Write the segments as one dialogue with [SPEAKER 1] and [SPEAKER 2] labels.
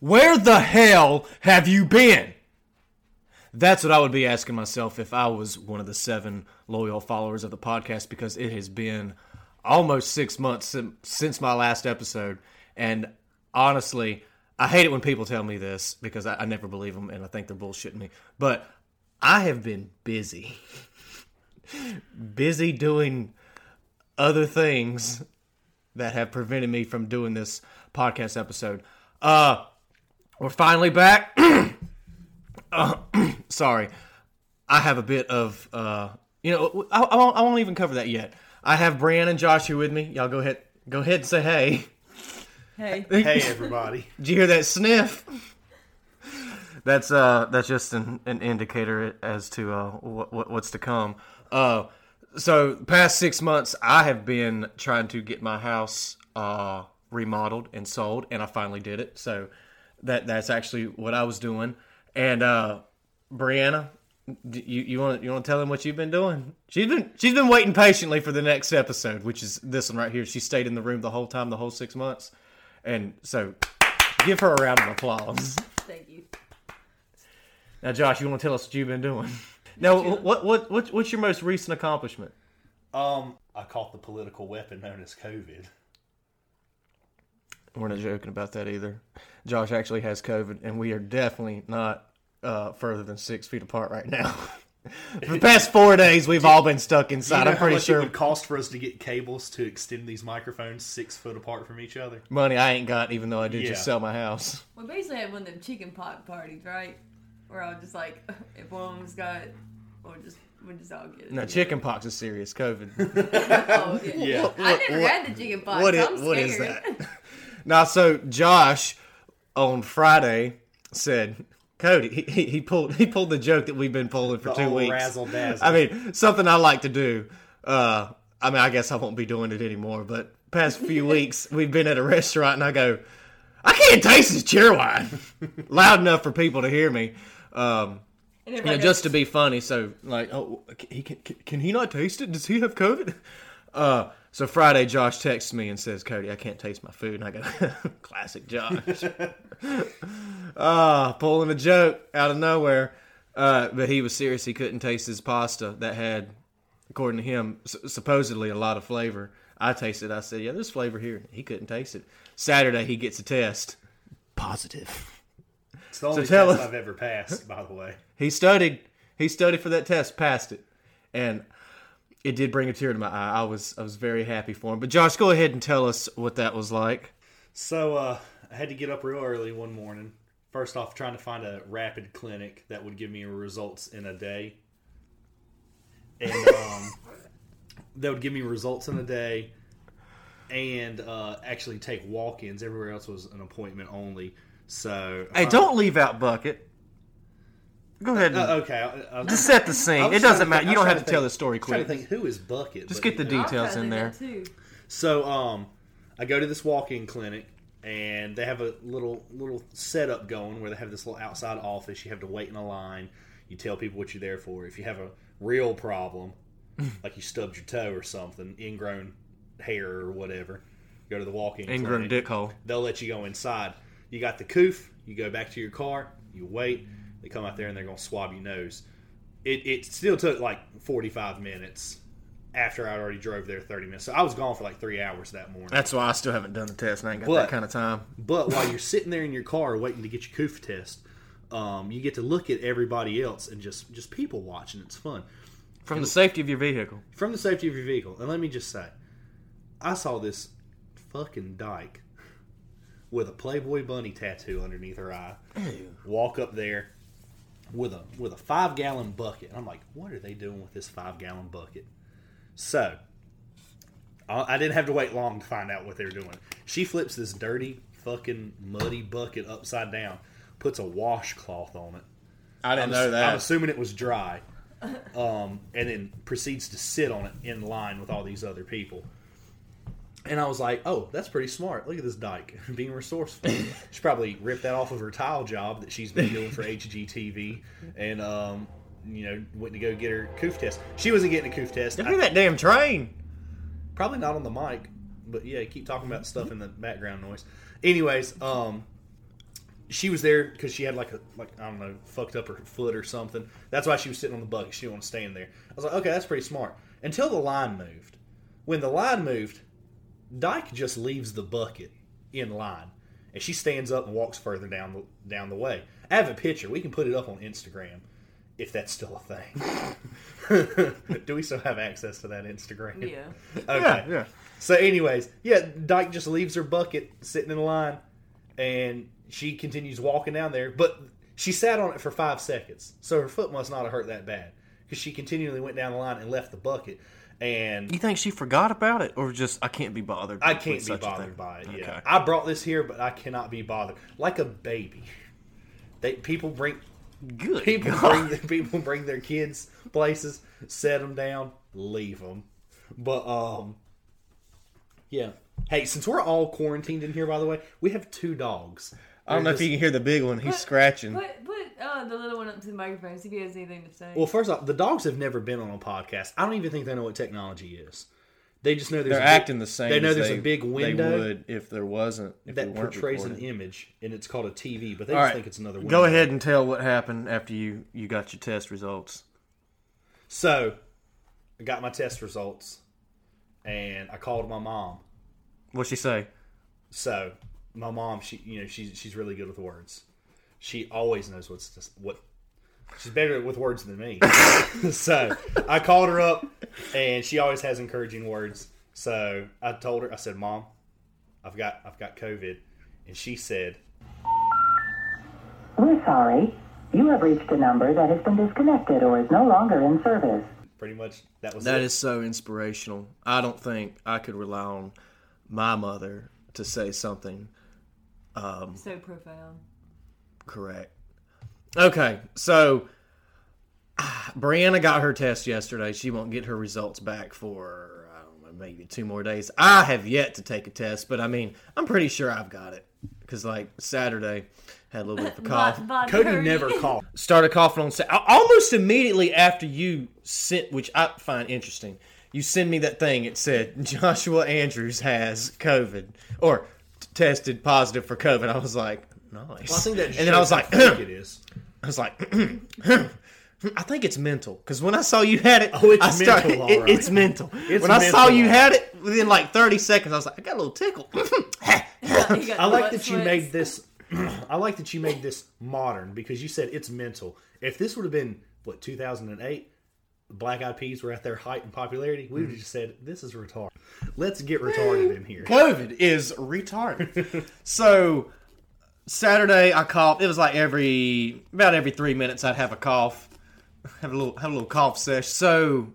[SPEAKER 1] Where the hell have you been? That's what I would be asking myself if I was one of the seven loyal followers of the podcast because it has been almost six months since my last episode. And honestly, I hate it when people tell me this because I, I never believe them and I think they're bullshitting me. But I have been busy. busy doing other things that have prevented me from doing this podcast episode. Uh, we're finally back. uh, sorry, I have a bit of uh, you know, I, I, won't, I won't even cover that yet. I have Brian and Josh here with me. Y'all go ahead, go ahead and say hey.
[SPEAKER 2] Hey.
[SPEAKER 3] Hey everybody.
[SPEAKER 1] Did you hear that sniff? That's uh, that's just an, an indicator as to uh, what, what what's to come. Uh, so past six months, I have been trying to get my house uh remodeled and sold, and I finally did it. So that that's actually what I was doing. And uh, Brianna, you you want you want to tell them what you've been doing? She's been she's been waiting patiently for the next episode, which is this one right here. She stayed in the room the whole time, the whole six months, and so give her a round of applause.
[SPEAKER 2] Thank you.
[SPEAKER 1] Now, Josh, you want to tell us what you've been doing? Now, what what what what's your most recent accomplishment?
[SPEAKER 3] Um, I caught the political weapon known as COVID.
[SPEAKER 1] We're not joking about that either. Josh actually has COVID, and we are definitely not uh, further than six feet apart right now. For the past four days, we've all been stuck
[SPEAKER 3] Do you
[SPEAKER 1] inside.
[SPEAKER 3] know
[SPEAKER 1] I'm
[SPEAKER 3] how
[SPEAKER 1] pretty
[SPEAKER 3] much
[SPEAKER 1] sure
[SPEAKER 3] it would cost for us to get cables to extend these microphones six foot apart from each other?
[SPEAKER 1] money I ain't got, even though I did
[SPEAKER 3] Yeah.
[SPEAKER 1] just sell my house.
[SPEAKER 2] We basically had one of them chicken pot parties, right? Where I was just like, if one of us got it, we'll just we just all get it.
[SPEAKER 1] No, chicken pox is serious. COVID.
[SPEAKER 2] Oh, yeah.
[SPEAKER 3] Yeah.
[SPEAKER 2] I never
[SPEAKER 1] What-
[SPEAKER 2] had the chicken pot.
[SPEAKER 1] what
[SPEAKER 2] so
[SPEAKER 1] is
[SPEAKER 2] I'm
[SPEAKER 1] what is that? Now, so Josh on Friday said, Cody, he, he, he pulled he pulled the joke that we've been pulling for
[SPEAKER 3] The
[SPEAKER 1] two
[SPEAKER 3] old
[SPEAKER 1] weeks.
[SPEAKER 3] razzle dazzle.
[SPEAKER 1] I mean, something I like to do. Uh, I mean, I guess I won't be doing it anymore. But past few weeks, we've been at a restaurant, and I go, I can't taste this Cheerwine, loud enough for people to hear me. Um, you know, just to be funny. So, like, oh, he can, can he not taste it? Does he have COVID? Uh, so Friday, Josh texts me and says, "Cody, I can't taste my food." And I go, "Classic Josh." Ah, pulling a joke out of nowhere. Uh, but he was serious. He couldn't taste his pasta that had, according to him, s- supposedly a lot of flavor. I tasted. I said, "Yeah, there's flavor here." He couldn't taste it. Saturday, he gets a test. Positive.
[SPEAKER 3] It's the only
[SPEAKER 1] tell
[SPEAKER 3] test
[SPEAKER 1] us-
[SPEAKER 3] I've ever passed, by the way.
[SPEAKER 1] He studied. He studied for that test, passed it, and it did bring a tear to my eye. I was I was very happy for him. But Josh, go ahead and tell us what that was like.
[SPEAKER 3] So uh, I had to get up real early one morning. First off, trying to find a rapid clinic that would give me results in a day, and um, that would give me results in a day, and uh, actually take walk-ins. Everywhere else was an appointment only. So
[SPEAKER 1] Hey,
[SPEAKER 3] uh,
[SPEAKER 1] don't leave out bucket. Go ahead. And,
[SPEAKER 3] Uh, okay, I, I,
[SPEAKER 1] just set the scene. It doesn't matter.
[SPEAKER 3] think-
[SPEAKER 1] You don't have to
[SPEAKER 3] trying
[SPEAKER 1] tell
[SPEAKER 3] think-
[SPEAKER 1] the story
[SPEAKER 3] Trying to think who is Bucket.
[SPEAKER 1] Just get the
[SPEAKER 3] yeah.
[SPEAKER 1] Details in there.
[SPEAKER 2] too.
[SPEAKER 3] So um, I go to this walk-in clinic, and they have a little little setup going where they have this little outside office. You have to wait in a line. You tell people what you're there for. If you have a real problem, like you stubbed your toe or something, ingrown hair or whatever, go to the walk-in
[SPEAKER 1] Ingram
[SPEAKER 3] clinic.
[SPEAKER 1] dick hole.
[SPEAKER 3] They'll let you go inside. You got the coof. You go back to your car. You wait. They come out there and they're gonna swab your nose. It, it still took like 45 minutes after I already drove there 30 minutes. So I was gone for like three hours that morning.
[SPEAKER 1] That's why I still haven't done the test. and I ain't got
[SPEAKER 3] But-
[SPEAKER 1] that kind of time.
[SPEAKER 3] But while you're sitting there in your car waiting to get your coof test, um, you get to look at everybody else and just just people watching. It's fun
[SPEAKER 1] From the safety of your vehicle.
[SPEAKER 3] from the safety of your vehicle. And let me just say, I saw this fucking dyke with a Playboy bunny tattoo underneath her eye walk up there with a with a five gallon bucket. I'm like, what are they doing with this five gallon bucket? So I I didn't have to wait long to find out what they were doing. She flips this dirty fucking muddy bucket upside down, puts a washcloth on it.
[SPEAKER 1] I didn't
[SPEAKER 3] I'm,
[SPEAKER 1] know that.
[SPEAKER 3] I'm assuming it was dry. Um, and then proceeds to sit on it in line with all these other people. And I was like, oh, that's pretty smart. Look at this dyke being resourceful. she probably ripped that off of her tile job that she's been doing for HGTV and, um, you know, went to go get her coof test. She wasn't getting a coof test.
[SPEAKER 1] Look at that damn train.
[SPEAKER 3] Probably not on the mic, but yeah, keep talking about stuff in the background noise. Anyways, um, she was there because she had like a like I don't know fucked up her foot or something. That's why she was sitting on the bucket. She didn't want to stand there. I was like, okay, that's pretty smart. Until the line moved. When the line moved, Dyke just leaves the bucket in line, and she stands up and walks further down the down the way. I have a picture. We can put it up on Instagram if that's still a thing. Do we still have access to that Instagram?
[SPEAKER 2] Yeah.
[SPEAKER 3] Okay.
[SPEAKER 1] Yeah, yeah.
[SPEAKER 3] So, anyways, yeah, Dyke just leaves her bucket sitting in the line, and she continues walking down there. But she sat on it for five seconds, so her foot must not have hurt that bad because she continually went down the line and left the bucket. And
[SPEAKER 1] You think she forgot about it, or just I can't be bothered?
[SPEAKER 3] I can't be
[SPEAKER 1] such a thing?
[SPEAKER 3] bothered by it. Yeah,
[SPEAKER 1] Okay.
[SPEAKER 3] I brought this here, but I cannot be bothered. Like a baby, they people bring
[SPEAKER 1] Good.
[SPEAKER 3] people
[SPEAKER 1] God.
[SPEAKER 3] bring people bring their kids places, set them down, leave them. But um, yeah. Hey, since we're all quarantined in here, by the way, we have two dogs.
[SPEAKER 1] I don't know
[SPEAKER 3] They're
[SPEAKER 1] if you can hear the big one. He's
[SPEAKER 2] Put-
[SPEAKER 1] scratching.
[SPEAKER 2] Put put uh, the little one up to the microphone. See if he has anything to say.
[SPEAKER 3] Well, first off, the dogs have never been on a podcast. I don't even think they know what technology is. They just know there's
[SPEAKER 1] They're
[SPEAKER 3] a big-
[SPEAKER 1] acting the same.
[SPEAKER 3] They know
[SPEAKER 1] as
[SPEAKER 3] there's
[SPEAKER 1] they-
[SPEAKER 3] a big window
[SPEAKER 1] They would if there wasn't. If
[SPEAKER 3] that
[SPEAKER 1] weren't
[SPEAKER 3] portrays an image, and it's called a TV. But they
[SPEAKER 1] All
[SPEAKER 3] just
[SPEAKER 1] right,
[SPEAKER 3] think it's another window.
[SPEAKER 1] Go ahead and tell what happened after you you got your test results.
[SPEAKER 3] So, I got my test results, and I called my mom.
[SPEAKER 1] What'd she say?
[SPEAKER 3] So, my mom, she you know she's she's really good with words. She always knows what's just, what. She's better with words than me. so I called her up, and she always has encouraging words. So I told her, I said, "Mom, I've got I've got COVID," and she said,
[SPEAKER 4] We're sorry. You have reached a number that has been disconnected or is no longer in service.
[SPEAKER 3] pretty much that was
[SPEAKER 1] That
[SPEAKER 3] it.
[SPEAKER 1] is so inspirational. I don't think I could rely on my mother to say something um,
[SPEAKER 2] so profound.
[SPEAKER 1] Correct. Okay, so Brianna got her test yesterday. She won't get her results back for I don't know, maybe two more days. I have yet to take a test, but I mean, I'm pretty sure I've got it because like Saturday had a little bit of a cough.
[SPEAKER 2] But- but
[SPEAKER 3] Cody
[SPEAKER 2] her-
[SPEAKER 3] never coughed.
[SPEAKER 1] started coughing on Sa- almost immediately after you sent, which I find interesting. You send me that thing. It said Joshua Andrews has COVID or t- tested positive for COVID. I was like, nice.
[SPEAKER 3] Well, I think that
[SPEAKER 1] and then I was like,
[SPEAKER 3] it is.
[SPEAKER 1] I was like, I think it's mental because when I saw you had it,
[SPEAKER 3] Oh, it's
[SPEAKER 1] I started,
[SPEAKER 3] mental,
[SPEAKER 1] it-
[SPEAKER 3] right.
[SPEAKER 1] it's mental.
[SPEAKER 3] It's
[SPEAKER 1] when I saw
[SPEAKER 3] mental,
[SPEAKER 1] you had it within like thirty seconds, I was like, I got a little tickle.
[SPEAKER 3] I like that you made this. I like that you made this modern because you said it's mental. If this would have been what 2008, Black Eyed Peas were at their height in popularity, we would have mm. just said this is retarded. Let's get retarded in here.
[SPEAKER 1] COVID is retarded. so Saturday I coughed. It was like every about every three minutes I'd have a cough, have a little have a little cough sesh. So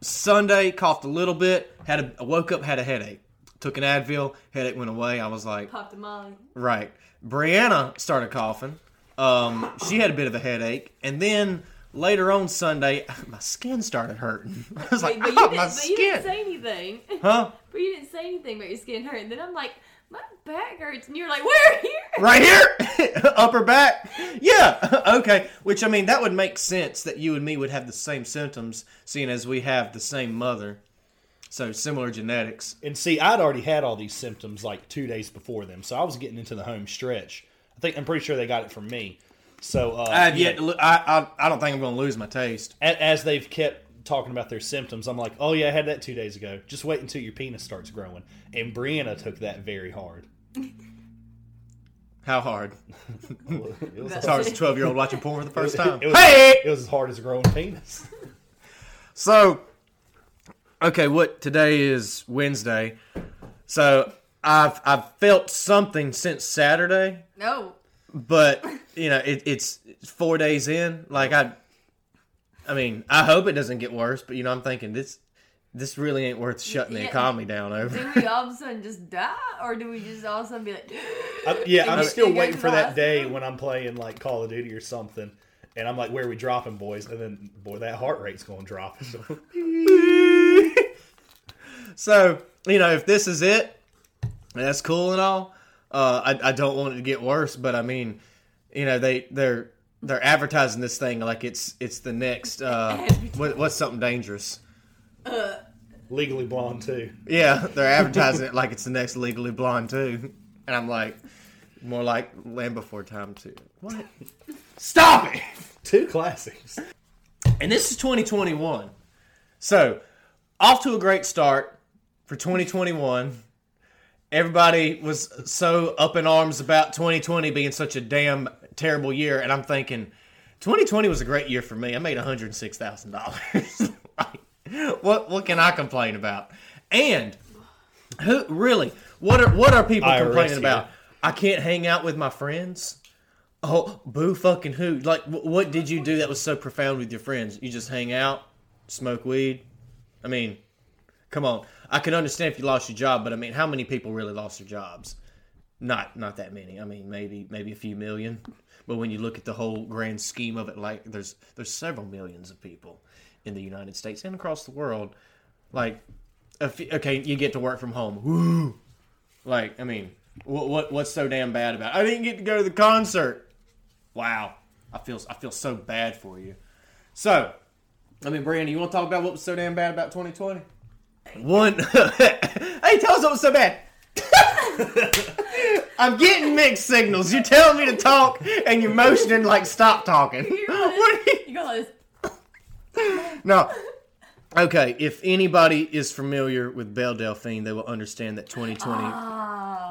[SPEAKER 1] Sunday coughed a little bit. Had a I woke up had a headache. Took an Advil. Headache went away. I was like,
[SPEAKER 2] popped a molly.
[SPEAKER 1] right. Brianna started coughing. Um, she had a bit of a headache, and then later on Sunday, my skin started hurting. I was like,
[SPEAKER 2] But, but,
[SPEAKER 1] "Oh, my
[SPEAKER 2] didn't, but you didn't say anything.
[SPEAKER 1] huh?
[SPEAKER 2] But you didn't say anything about your skin hurt. And then I'm like, my back hurts. And you're like, where here?
[SPEAKER 1] right here? Upper back? Yeah. Okay. Which i mean that would make sense that you and me would have the same symptoms seeing as we have the same mother. So similar genetics.
[SPEAKER 3] And see, I'd already had all these symptoms like two days before them, so I was getting into the home stretch. I think I'm pretty sure they got it from me. So uh,
[SPEAKER 1] i have yet
[SPEAKER 3] know,
[SPEAKER 1] to lo- I, I i don't think i'm gonna lose my taste.
[SPEAKER 3] A- as they've kept talking about their symptoms, I'm like, oh yeah, I had that two days ago. Just wait until your penis starts growing. And Brianna took that very hard.
[SPEAKER 1] how hard
[SPEAKER 3] It was,
[SPEAKER 1] as hard as a 12 year old watching porn for the first time
[SPEAKER 3] It was,
[SPEAKER 1] hey
[SPEAKER 3] it was as hard as a growing penis.
[SPEAKER 1] So, okay, what today is Wednesday. So I've I've felt something since Saturday,
[SPEAKER 2] No.
[SPEAKER 1] but you know it, it's, it's four days in. Like I, I mean, I hope it doesn't get worse. But you know, I'm thinking this this really ain't worth shutting the
[SPEAKER 2] Yeah.
[SPEAKER 1] economy down over.
[SPEAKER 2] Do we all of a sudden just die? Or do we just all of a sudden be like,
[SPEAKER 3] I, yeah, I'm still waiting for that day
[SPEAKER 2] hospital?
[SPEAKER 3] when I'm playing like Call of Duty or something, and I'm like, "Where are we dropping, boys?" And then, boy, that heart rate's going to drop.
[SPEAKER 1] So you know, if this is it, that's cool and all. Uh, I I don't want it to get worse, but I mean, you know, they they're they're advertising this thing like it's it's the next uh, what, what's something dangerous.
[SPEAKER 3] Uh, Legally Blonde too.
[SPEAKER 1] Yeah, they're advertising it like it's the next Legally Blonde too, and I'm like, More like Land Before Time too. What? Stop it!
[SPEAKER 3] Two classics.
[SPEAKER 1] And this is 2021. So, off to a great start for 2021. Everybody was so up in arms about 2020 being such a damn terrible year, and I'm thinking 2020 was a great year for me. I made $106,000. like, what what can I complain about? And who really what are what are people
[SPEAKER 3] IRS
[SPEAKER 1] complaining
[SPEAKER 3] here.
[SPEAKER 1] about? I can't hang out with my friends. Oh, boo fucking who? Like, wh- what did you do that was so profound with your friends? You just hang out, smoke weed? I mean, come on. I can understand if you lost your job, but I mean, how many people really lost their jobs? Not, not that many. I mean, maybe, maybe a few million. But when you look at the whole grand scheme of it, like there's, there's several millions of people in the United States and across the world. Like, a okay, you get to work from home. Woo! Like, I mean, what, what, what's so damn bad about? It? I didn't get to go to the concert. Wow, I feel I feel so bad for you. So, I mean, Brandon, you want to talk about what was so damn bad about 2020? One, hey, tell us what was so bad. I'm getting mixed signals. You're telling me to talk, and you're motioning like stop talking.
[SPEAKER 2] You
[SPEAKER 1] What are you-
[SPEAKER 2] You got this.
[SPEAKER 1] no. Okay, if anybody is familiar with Belle Delphine, they will understand that 2020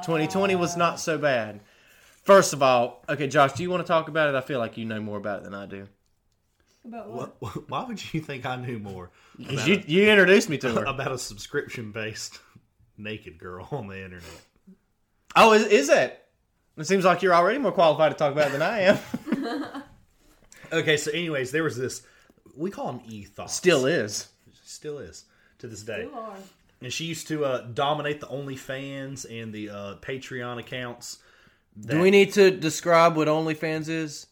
[SPEAKER 1] 2020 ah. was not so bad. First of all, okay, Josh, do you want to talk about it? I feel like you know more about it than I do.
[SPEAKER 2] About what?
[SPEAKER 3] Why would you think I knew more
[SPEAKER 1] Because
[SPEAKER 3] about,
[SPEAKER 1] you, you introduced me to her.
[SPEAKER 3] about a subscription based naked girl on the internet?
[SPEAKER 1] Oh, is, is that? It seems like you're already more qualified to talk about it than I am.
[SPEAKER 3] Okay, so anyways, there was this. We call them ethos.
[SPEAKER 1] Still is.
[SPEAKER 3] still is to this day.
[SPEAKER 2] You are.
[SPEAKER 3] And she used to uh, dominate the OnlyFans and the uh, Patreon accounts.
[SPEAKER 1] Do we need to describe what OnlyFans is?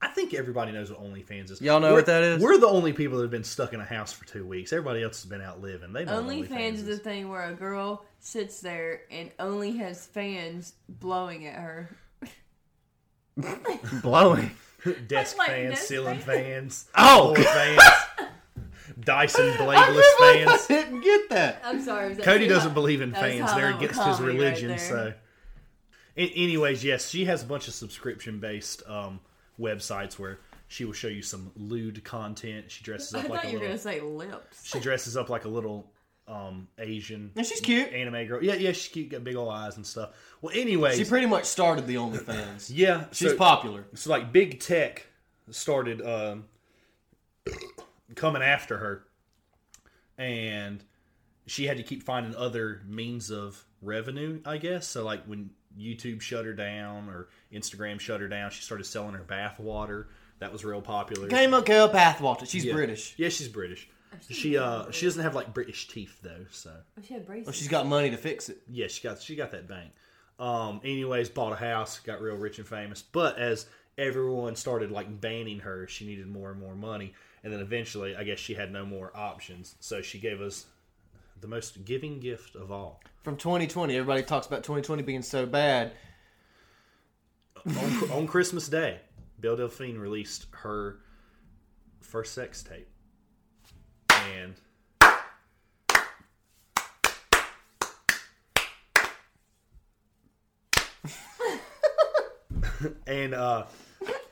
[SPEAKER 3] I think everybody knows what OnlyFans is.
[SPEAKER 1] Y'all know
[SPEAKER 3] We're-
[SPEAKER 1] what that is?
[SPEAKER 3] We're the only people that have been stuck in a house for two weeks. Everybody else has been out living. They know what
[SPEAKER 2] OnlyFans
[SPEAKER 3] OnlyFans
[SPEAKER 2] is the thing where a girl sits there and only has fans blowing at her.
[SPEAKER 1] Blowing.
[SPEAKER 3] Desk
[SPEAKER 2] Like
[SPEAKER 3] fans,
[SPEAKER 2] desk
[SPEAKER 3] ceiling
[SPEAKER 2] fans?
[SPEAKER 3] fans,
[SPEAKER 1] Oh!
[SPEAKER 3] fans, Dyson bladeless fans.
[SPEAKER 1] didn't get that.
[SPEAKER 2] I'm sorry. was that
[SPEAKER 3] Cody doesn't
[SPEAKER 2] high?
[SPEAKER 3] believe in
[SPEAKER 2] That
[SPEAKER 3] fans.
[SPEAKER 2] high
[SPEAKER 3] They're against his religion.
[SPEAKER 2] right there.
[SPEAKER 3] so, A- anyways, yes, she has a bunch of subscription based um, websites where she will show you some lewd content. She dresses
[SPEAKER 2] I
[SPEAKER 3] up like
[SPEAKER 2] thought
[SPEAKER 3] a
[SPEAKER 2] you were
[SPEAKER 3] little.
[SPEAKER 2] gonna say lips.
[SPEAKER 3] She dresses up like a little um, Asian
[SPEAKER 1] And she's cute.
[SPEAKER 3] anime girl. Yeah, yeah, she's cute. Got big old eyes and stuff. Well, anyways,
[SPEAKER 1] She pretty much started the OnlyFans.
[SPEAKER 3] yeah,
[SPEAKER 1] She's
[SPEAKER 3] so,
[SPEAKER 1] popular.
[SPEAKER 3] So like big tech started um, coming after her, and she had to keep finding other means of revenue. I guess so. Like when YouTube shut her down or Instagram shut her down, she started selling her bath water. That was real popular.
[SPEAKER 1] Gamer Girl Bathwater. She's
[SPEAKER 3] Yeah.
[SPEAKER 1] British.
[SPEAKER 3] Yeah, she's British. She uh she doesn't have like British teeth though, so
[SPEAKER 2] Oh, she had braces.
[SPEAKER 1] Well, she's got money to fix it.
[SPEAKER 3] yeah, she got she got that bank. Um, anyways, bought a house, got real rich and famous. But as everyone started like banning her, she needed more and more money, and then eventually, I guess she had no more options. So she gave us the most giving gift of all.
[SPEAKER 1] From 2020, everybody talks about 2020 being so bad.
[SPEAKER 3] on, on Christmas Day, Belle Delphine released her first sex tape, and and uh,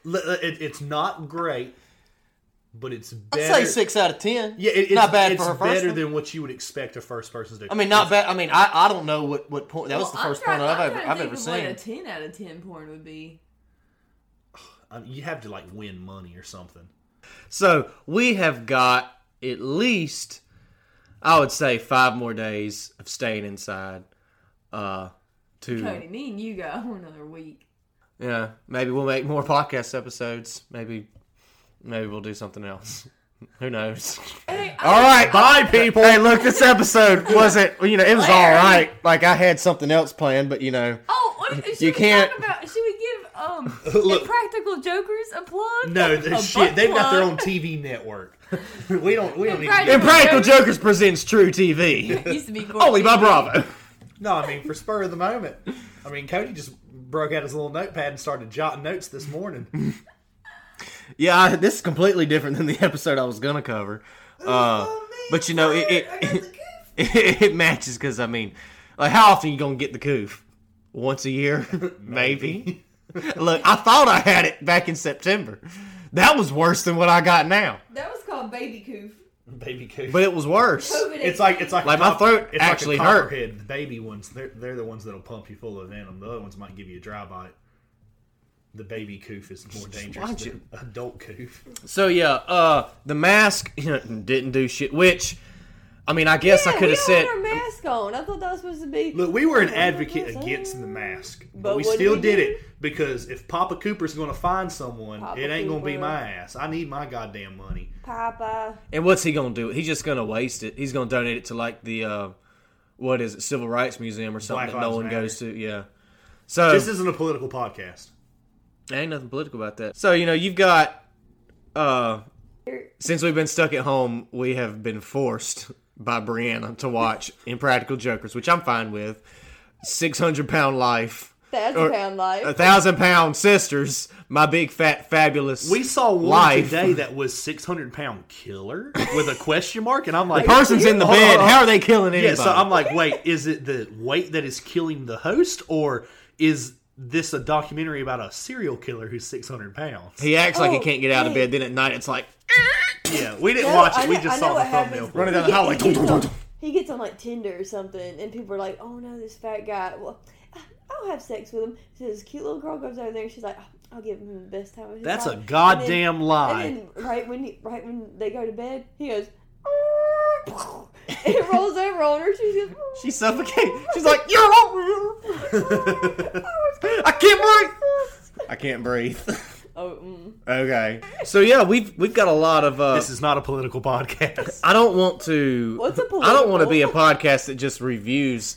[SPEAKER 3] it, it's not great, but it's
[SPEAKER 1] I'd
[SPEAKER 3] better.
[SPEAKER 1] say six out of ten.
[SPEAKER 3] Yeah, it, it's
[SPEAKER 1] not bad
[SPEAKER 3] It's
[SPEAKER 1] for her first
[SPEAKER 3] better
[SPEAKER 1] one.
[SPEAKER 3] than what you would expect a first person to do.
[SPEAKER 1] I mean, not bad. I mean, I, I don't know what, what point. That was the
[SPEAKER 2] I'm
[SPEAKER 1] 1st
[SPEAKER 2] trying-
[SPEAKER 1] porn I've ever
[SPEAKER 2] trying
[SPEAKER 1] I've
[SPEAKER 2] think
[SPEAKER 1] ever
[SPEAKER 2] of what a ten out of ten porn would be.
[SPEAKER 3] I mean, you have to like win money or something.
[SPEAKER 1] So we have got at least, I would say, five more days of staying inside. Uh, to
[SPEAKER 2] Cody, me and you got another week.
[SPEAKER 1] yeah, maybe we'll make more podcast episodes. Maybe, maybe we'll do something else. Who knows?
[SPEAKER 2] Hey,
[SPEAKER 1] All right, bye, people. Hey, look, this episode wasn't. You know, it was all right. Like I had something else planned, but you know,
[SPEAKER 2] Oh, what, should
[SPEAKER 1] You
[SPEAKER 2] we
[SPEAKER 1] can't-
[SPEAKER 2] talk about? Should we give um
[SPEAKER 3] Look.
[SPEAKER 2] Impractical Jokers a plug?
[SPEAKER 3] No,
[SPEAKER 2] A
[SPEAKER 3] the shit.
[SPEAKER 2] butt
[SPEAKER 3] They've got their
[SPEAKER 2] plug?
[SPEAKER 3] own TV network. we don't. We don't need.
[SPEAKER 2] Impractical-
[SPEAKER 3] To
[SPEAKER 1] Impractical Jokers presents truTV,
[SPEAKER 2] Used to be
[SPEAKER 1] only by Bravo.
[SPEAKER 3] no, I mean for spur of the moment. I mean, Cody just broke out his little notepad and started jotting notes this morning.
[SPEAKER 1] Yeah, I, this is completely different than the episode I was gonna cover. Uh, but you know, it it, it, it matches because I mean, like, how often you gonna get the coof? once a year, maybe. Look, I thought I had it back in September. That was worse than what I got now,
[SPEAKER 2] That was called baby coof.
[SPEAKER 3] Baby coof.
[SPEAKER 1] but it was worse.
[SPEAKER 2] COVID
[SPEAKER 3] it's like it's like
[SPEAKER 1] Like,
[SPEAKER 3] a
[SPEAKER 1] my
[SPEAKER 3] cop-
[SPEAKER 1] throat
[SPEAKER 3] it's
[SPEAKER 1] actually
[SPEAKER 3] like a
[SPEAKER 1] hurt.
[SPEAKER 3] The baby ones, they're they're the ones that'll pump you full of venom. The other ones might give you a dry bite. The baby coof is more dangerous
[SPEAKER 1] Watch
[SPEAKER 3] than adult coof.
[SPEAKER 1] So yeah, uh, the mask didn't do shit. Which, I mean, I guess I could have said.
[SPEAKER 2] our mask on. I thought that was supposed to be.
[SPEAKER 3] Look, we were an advocate against the mask, but,
[SPEAKER 2] But
[SPEAKER 3] we
[SPEAKER 2] what did
[SPEAKER 3] still
[SPEAKER 2] we
[SPEAKER 3] did it because if Papa Cooper's going to find someone,
[SPEAKER 2] Papa
[SPEAKER 3] it ain't going to be my ass. I need my goddamn money.
[SPEAKER 2] Papa.
[SPEAKER 1] And what's he gonna do? He's just gonna waste it. He's gonna donate it to like the uh, what is it, Civil Rights Museum or something
[SPEAKER 3] Black
[SPEAKER 1] that no one
[SPEAKER 3] Matter.
[SPEAKER 1] goes to. Yeah. So
[SPEAKER 3] This isn't a political podcast.
[SPEAKER 1] Ain't nothing political about that. So you know, you've got uh, since we've been stuck at home, we have been forced by Brianna to watch Impractical Jokers, which I'm fine with. Six hundred pound life.
[SPEAKER 2] Thousand
[SPEAKER 1] Or-
[SPEAKER 2] pound life.
[SPEAKER 1] A thousand pound sisters, my big fat fabulous.
[SPEAKER 3] We saw one
[SPEAKER 1] life.
[SPEAKER 3] today that was 600 pound killer with a question mark, and I'm like, the
[SPEAKER 1] Person's in the bed. How are they killing anybody?
[SPEAKER 3] Yeah, so I'm like, wait, is it the weight that is killing the host, or is this a documentary about a serial killer who's 600 pounds?
[SPEAKER 1] he acts like he
[SPEAKER 2] Oh,
[SPEAKER 1] can't get out of bed. Then at night, it's like
[SPEAKER 3] Yeah, we didn't
[SPEAKER 2] No,
[SPEAKER 3] watch
[SPEAKER 2] I
[SPEAKER 3] it. We
[SPEAKER 2] know-
[SPEAKER 3] just
[SPEAKER 2] I
[SPEAKER 3] saw the thumbnail.
[SPEAKER 1] Running down the hallway.
[SPEAKER 2] He gets, on, he gets on like Tinder or something, and people are like, "Oh no, this fat guy." Well, I'll have sex with him. So this cute little girl goes over there, and she's like, "I'll give him the best time of his
[SPEAKER 3] That's a goddamn
[SPEAKER 2] and then,
[SPEAKER 3] lie.
[SPEAKER 2] And then right when he, right when they go to bed, he goes. And it rolls over on her. She goes.
[SPEAKER 1] she suffocates. She's like, you're. I can't breathe. I can't breathe.
[SPEAKER 2] Oh, mm.
[SPEAKER 1] okay. So yeah, we've we've got a lot of. uh
[SPEAKER 3] This is not a political podcast.
[SPEAKER 1] I don't want to.
[SPEAKER 2] What's a
[SPEAKER 1] I don't want to be a podcast that just reviews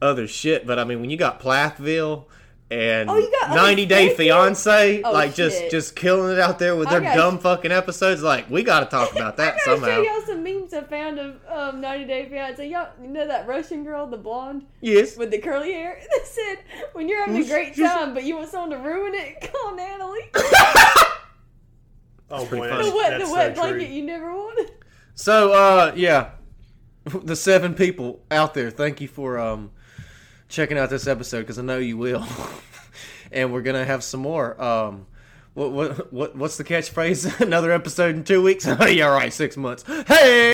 [SPEAKER 1] other shit. But I mean, when you got Plathville and
[SPEAKER 2] Oh, you got other
[SPEAKER 1] 90 Day
[SPEAKER 2] shit?
[SPEAKER 1] Fiance,
[SPEAKER 2] Oh,
[SPEAKER 1] like just
[SPEAKER 2] shit.
[SPEAKER 1] just killing it out there with their
[SPEAKER 2] gotta-
[SPEAKER 1] dumb fucking episodes, like we got to talk about that
[SPEAKER 2] I gotta
[SPEAKER 1] somehow.
[SPEAKER 2] show y'all some memes I found of um, 90 Day Fiance. Y'all, you know that Russian girl, the blonde
[SPEAKER 1] Yes.
[SPEAKER 2] with the curly hair? They said, when you're having a great time, but you want someone to ruin it, call Natalie.
[SPEAKER 3] Oh boy,
[SPEAKER 2] the wet,
[SPEAKER 3] that's
[SPEAKER 2] the
[SPEAKER 3] so
[SPEAKER 2] wet
[SPEAKER 3] true.
[SPEAKER 2] blanket you never wanted.
[SPEAKER 1] So uh yeah. The seven people out there, thank you for um checking out this episode because I know you will. and we're gonna have some more. Um what what what what's the catchphrase? Another episode in two weeks? yeah, right, six months. Hey